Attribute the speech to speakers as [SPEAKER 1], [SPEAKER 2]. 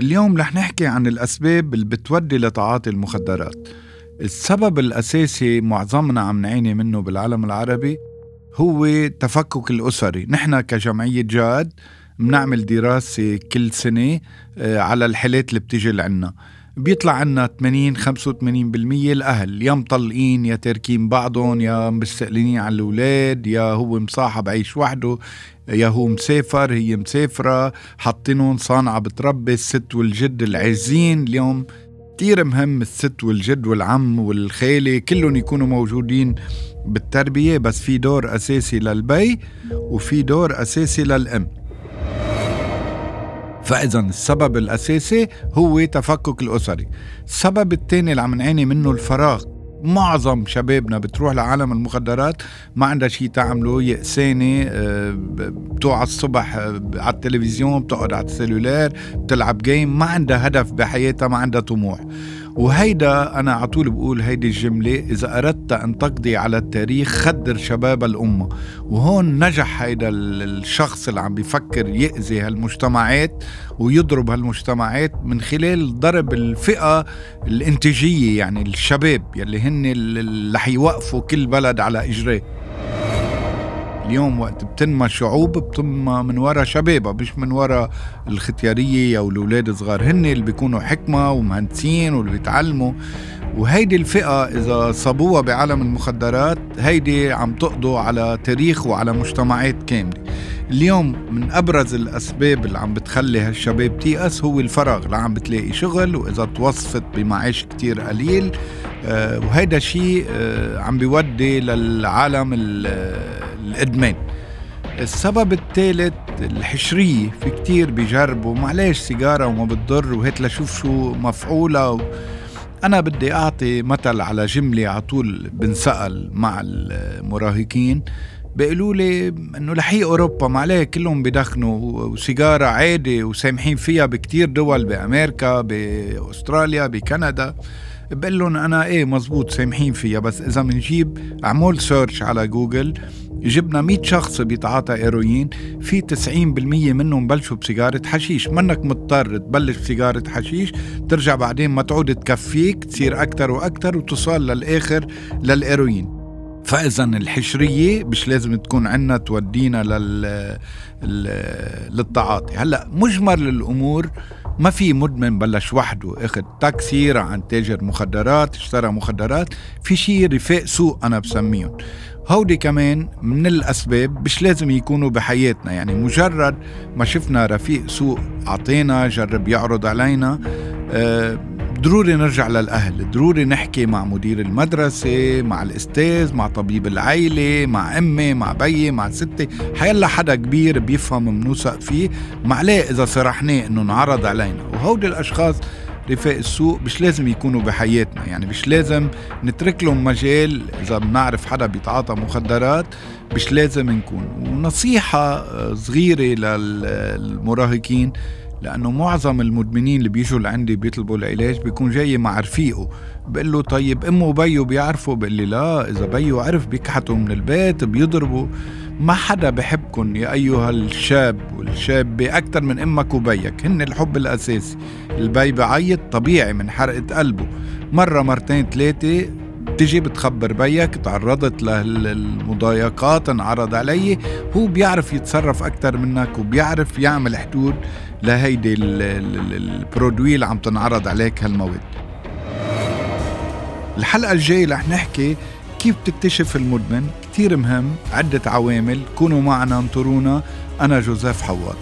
[SPEAKER 1] اليوم رح نحكي عن الأسباب اللي بتودي لتعاطي المخدرات. السبب الأساسي معظمنا عم نعاني منه بالعالم العربي هو تفكك الأسري. نحن كجمعية جاد بنعمل دراسة كل سنة آه، على الحالات اللي بتيجي لعنا. بيطلع عنا 80 85% الأهل. يا مطلقين يا تاركين بعضهم يا مستقلين عن الأولاد يا هو مصاحب عيش وحده يا هو مسافر هي مسافرة. حاطينهم صانعة بتربي الست والجد العزين اليوم كتير مهم الست والجد والعم والخالة كلهم يكونوا موجودين بالتربية. بس في دور أساسي للبي وفي دور أساسي للأم. فإذا السبب الأساسي هو تفكك الأسري. السبب الثاني اللي عم نعاني منه الفراغ. معظم شبابنا بتروح لعالم المخدرات ما عندها شيء تعمله يأسانة آه، بتوع الصبح آه، على التلفزيون بتقعد على السلولار بتلعب جيم ما عندها هدف بحياتها ما عندها طموح. وهيدا أنا على طول بقول هيدي الجملة إذا أردت أن تقضي على التاريخ خدر شباب الأمة. وهون نجح هيدا الشخص اللي عم بيفكر يأذي هالمجتمعات ويضرب هالمجتمعات من خلال ضرب الفئة الإنتاجية يعني الشباب يلي هن اللي حيوقفوا كل بلد على إجراه. اليوم وقت بتنمى شعوب بتنمى من وراء شبابها مش من وراء الختيارية أو الأولاد الصغار. هن اللي بيكونوا حكمة ومهندسين واللي بيتعلموا. وهيدي الفئة إذا صابوها بعالم المخدرات هيدي عم تقضوا على تاريخ وعلى مجتمعات كاملة. اليوم من أبرز الأسباب اللي عم بتخلي هالشباب تيأس هو الفراغ. لا عم بتلاقي شغل وإذا توصفت بمعاش كتير قليل. آه وهيدا شيء آه عم بيودي للعالم الإدمان. السبب الثالث الحشرية في كتير بيجربوا معلش سيجارة وما بتضر وهيك لشوف شو مفعولة. و... أنا بدي أعطي مثل على جملة على طول بنسأل مع المراهقين. بيقولوا لي إنه لحي أوروبا ما عليه كلهم بدخنوا وسيجارة عادي وسامحين فيها بكتير دول بأمريكا بأستراليا بكندا. بقول لهم أنا إيه مزبوط سامحين فيها بس إذا بنجيب اعمل search على جوجل جبنا 100 شخص بيتعاطى هيروين في 90% منهم بلشوا بسيجارة حشيش. منك مضطر تبلش بسيجارة حشيش ترجع بعدين ما تعود تكفيك تصير أكتر وأكتر وتصل للآخر للهيروين فاذا الحشرية مش لازم تكون عندنا تودينا لل للتعاطي. هلأ مجمل الأمور ما في مدمن بلش وحده. اخذ تاكسي راح عند تاجر مخدرات اشترى مخدرات في شيء رفاق سوق أنا بسميهم. هودي كمان من الأسباب مش لازم يكونوا بحياتنا. يعني مجرد ما شفنا رفيق سوق عطينا جرب يعرض علينا أه ضروري نرجع للأهل. ضروري نحكي مع مدير المدرسة مع الأستاذ مع طبيب العيلة مع أمي مع بيي مع ستي. حيلا حدا كبير بيفهم منوثق فيه. معليه إذا صرحناه إنه انعرض علينا. وهودي الأشخاص رفاق السوق مش لازم يكونوا بحياتنا. يعني مش لازم نترك لهم مجال. إذا بنعرف حدا بيتعاطى مخدرات مش لازم نكون. ونصيحة صغيرة للمراهقين لأنه معظم المدمنين اللي بيجوا لعندي بيطلبوا العلاج بيكون جاي مع رفيقه. بقول له طيب أمه وبيه بيعرفوا؟ بقول لي لا إذا بيه عرف بيكحتوا من البيت بيضربوا. ما حدا بحبكم يا أيها الشاب والشابه أكثر من أمك وبيك. هن الحب الأساسي. البي بعيط طبيعي من حرقة قلبه. مرة مرتين ثلاثة بتجي بتخبر بيك تعرضت للمضايقات انعرض علي. هو بيعرف يتصرف أكثر منك وبيعرف يعمل حدود لهيدي ال produits اللي عم تنعرض عليك هالمواد الحلقة الجاية رح نحكي كيف تكتشف المدمن. كتير مهم عدة عوامل. كونوا معنا انطرونا. أنا جوزيف حواد